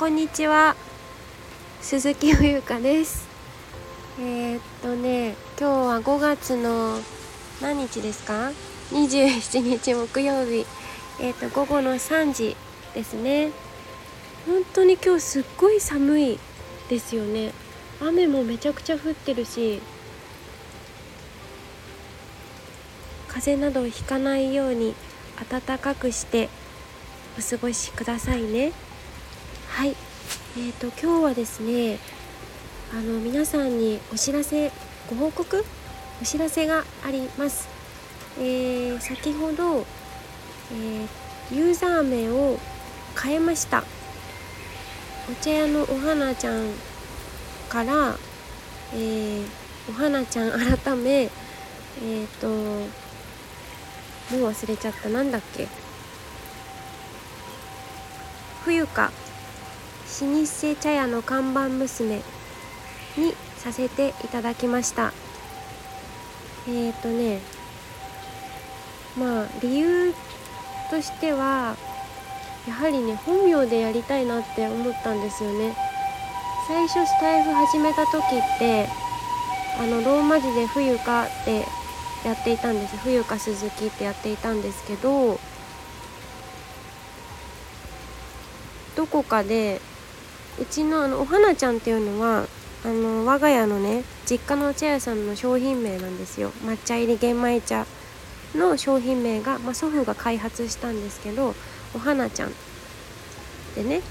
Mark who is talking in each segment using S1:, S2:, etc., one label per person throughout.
S1: こんにちは。鈴木冬香です。えー、っとね今日は5月の何日ですか？27日木曜日。えー、っと午後の3時ですね。本当に今日すっごい寒いですよね。雨もめちゃくちゃ降ってるし風邪などをひかないように暖かくしてお過ごしくださいね。ーと今日はですねあの皆さんにお知らせご報告お知らせがあります、えー、先ほど、えー、ユーザー名を変えました。お茶屋のお花ちゃんから、えー、お花ちゃん改めえっ、ともう忘れちゃった。なんだっけ？冬か。老舗茶屋の看板娘にさせていただきました。えっ、ー、とねまあ理由としてはやはりね本名でやりたいなって思ったんですよね。最初スタイフ始めた時ってあのローマ字で「冬か」ってやっていたんです「冬か鈴木」ってやっていたんですけどどこかでうちのあのお花ちゃんっていうのはあの我が家のね実家のお茶屋さんの商品名なんですよ。抹茶入り玄米茶の商品名が、まあ、祖父が開発したんですけどお花ちゃんでね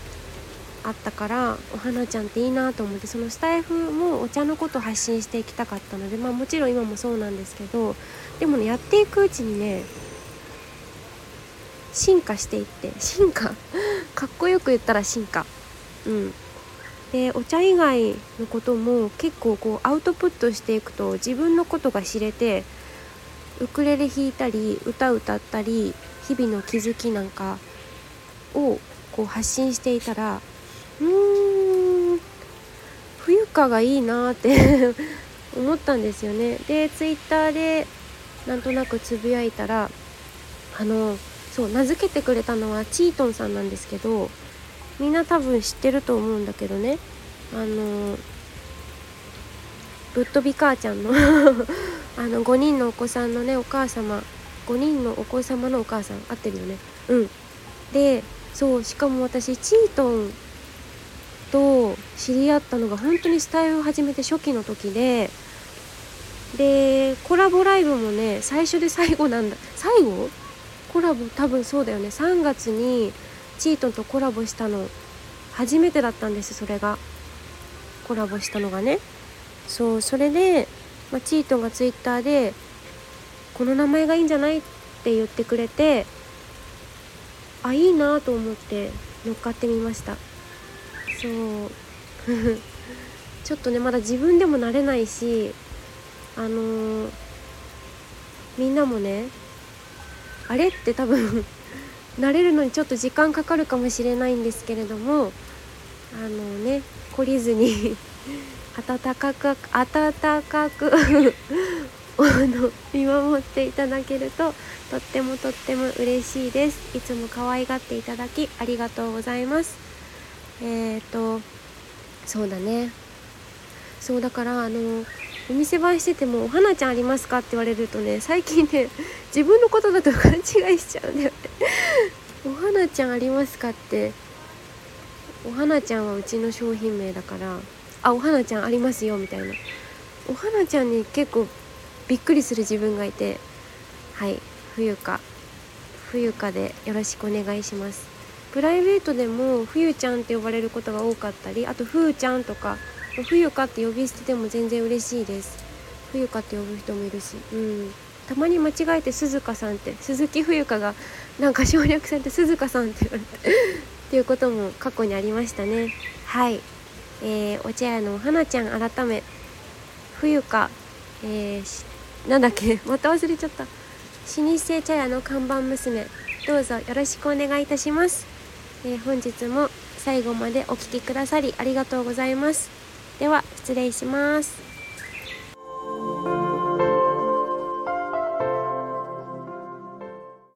S1: あったからお花ちゃんっていいなと思ってそのスタイフもお茶のこと発信していきたかったのでまあもちろん今もそうなんですけどでもねやっていくうちにね進化していって進化？かっこよく言ったら進化。うん。でお茶以外のことも結構こうアウトプットしていくと自分のことが知れてウクレレ弾いたり歌歌ったり日々の気づきなんかをこう発信していたらうーん冬香がいいなって 思ったんですよね。でツイッターでなんとなくつぶやいたらあのそう名付けてくれたのはチートンさんなんですけどみんな多分知ってると思うんだけどね。あのぶっ飛び母ちゃんの あの5人のお子さんのねお母様5人のお子様のお母さん合ってるよね。うん。でそうしかも私チートンと知り合ったのが本当にスタイルを始めて初期の時ででコラボライブもね最初で最後なんだ。最後？コラボ？多分そうだよね。3月にチートンとコラボしたの。初めてだったんですそれが。コラボしたのがね。そうそれで、まあ、チートンがツイッターで「この名前がいいんじゃない?」って言ってくれてあいいなと思って乗っかってみました。そう。ちょっとねまだ自分でも慣れないしあのー、みんなもねあれって多分慣れるのにちょっと時間かかるかもしれないんですけれどもあのね懲りずに温かく温かく見守っていただけるととってもとっても嬉しいです。いつも可愛がっていただきありがとうございます。えっ、ー、とそうだね。そうだからあのお店映えしてても「お花ちゃんありますか?」って言われるとね最近ね 自分のことだと勘違いしちゃうんだよね。お花ちゃんありますかって。お花ちゃんはうちの商品名だからあお花ちゃんありますよみたいな。お花ちゃんに結構びっくりする自分がいてはい冬か冬かでよろしくお願いします。プライベートでも冬ちゃんって呼ばれることが多かったりあとふーちゃんとか冬かって呼び捨てでも全然嬉しいです。冬かって呼ぶ人もいるし。うん。たまに間違えて鈴鹿さんって鈴木冬香がなんか省略されて鈴鹿さんって言われて。っていうことも過去にありましたね。はい。えー、お茶屋のお花ちゃん改め。冬香えー、なんだっけ？また忘れちゃった。老舗茶屋の看板娘。どうぞよろしくお願いいたします、えー、本日も最後までお聴きくださりありがとうございます。では失礼します。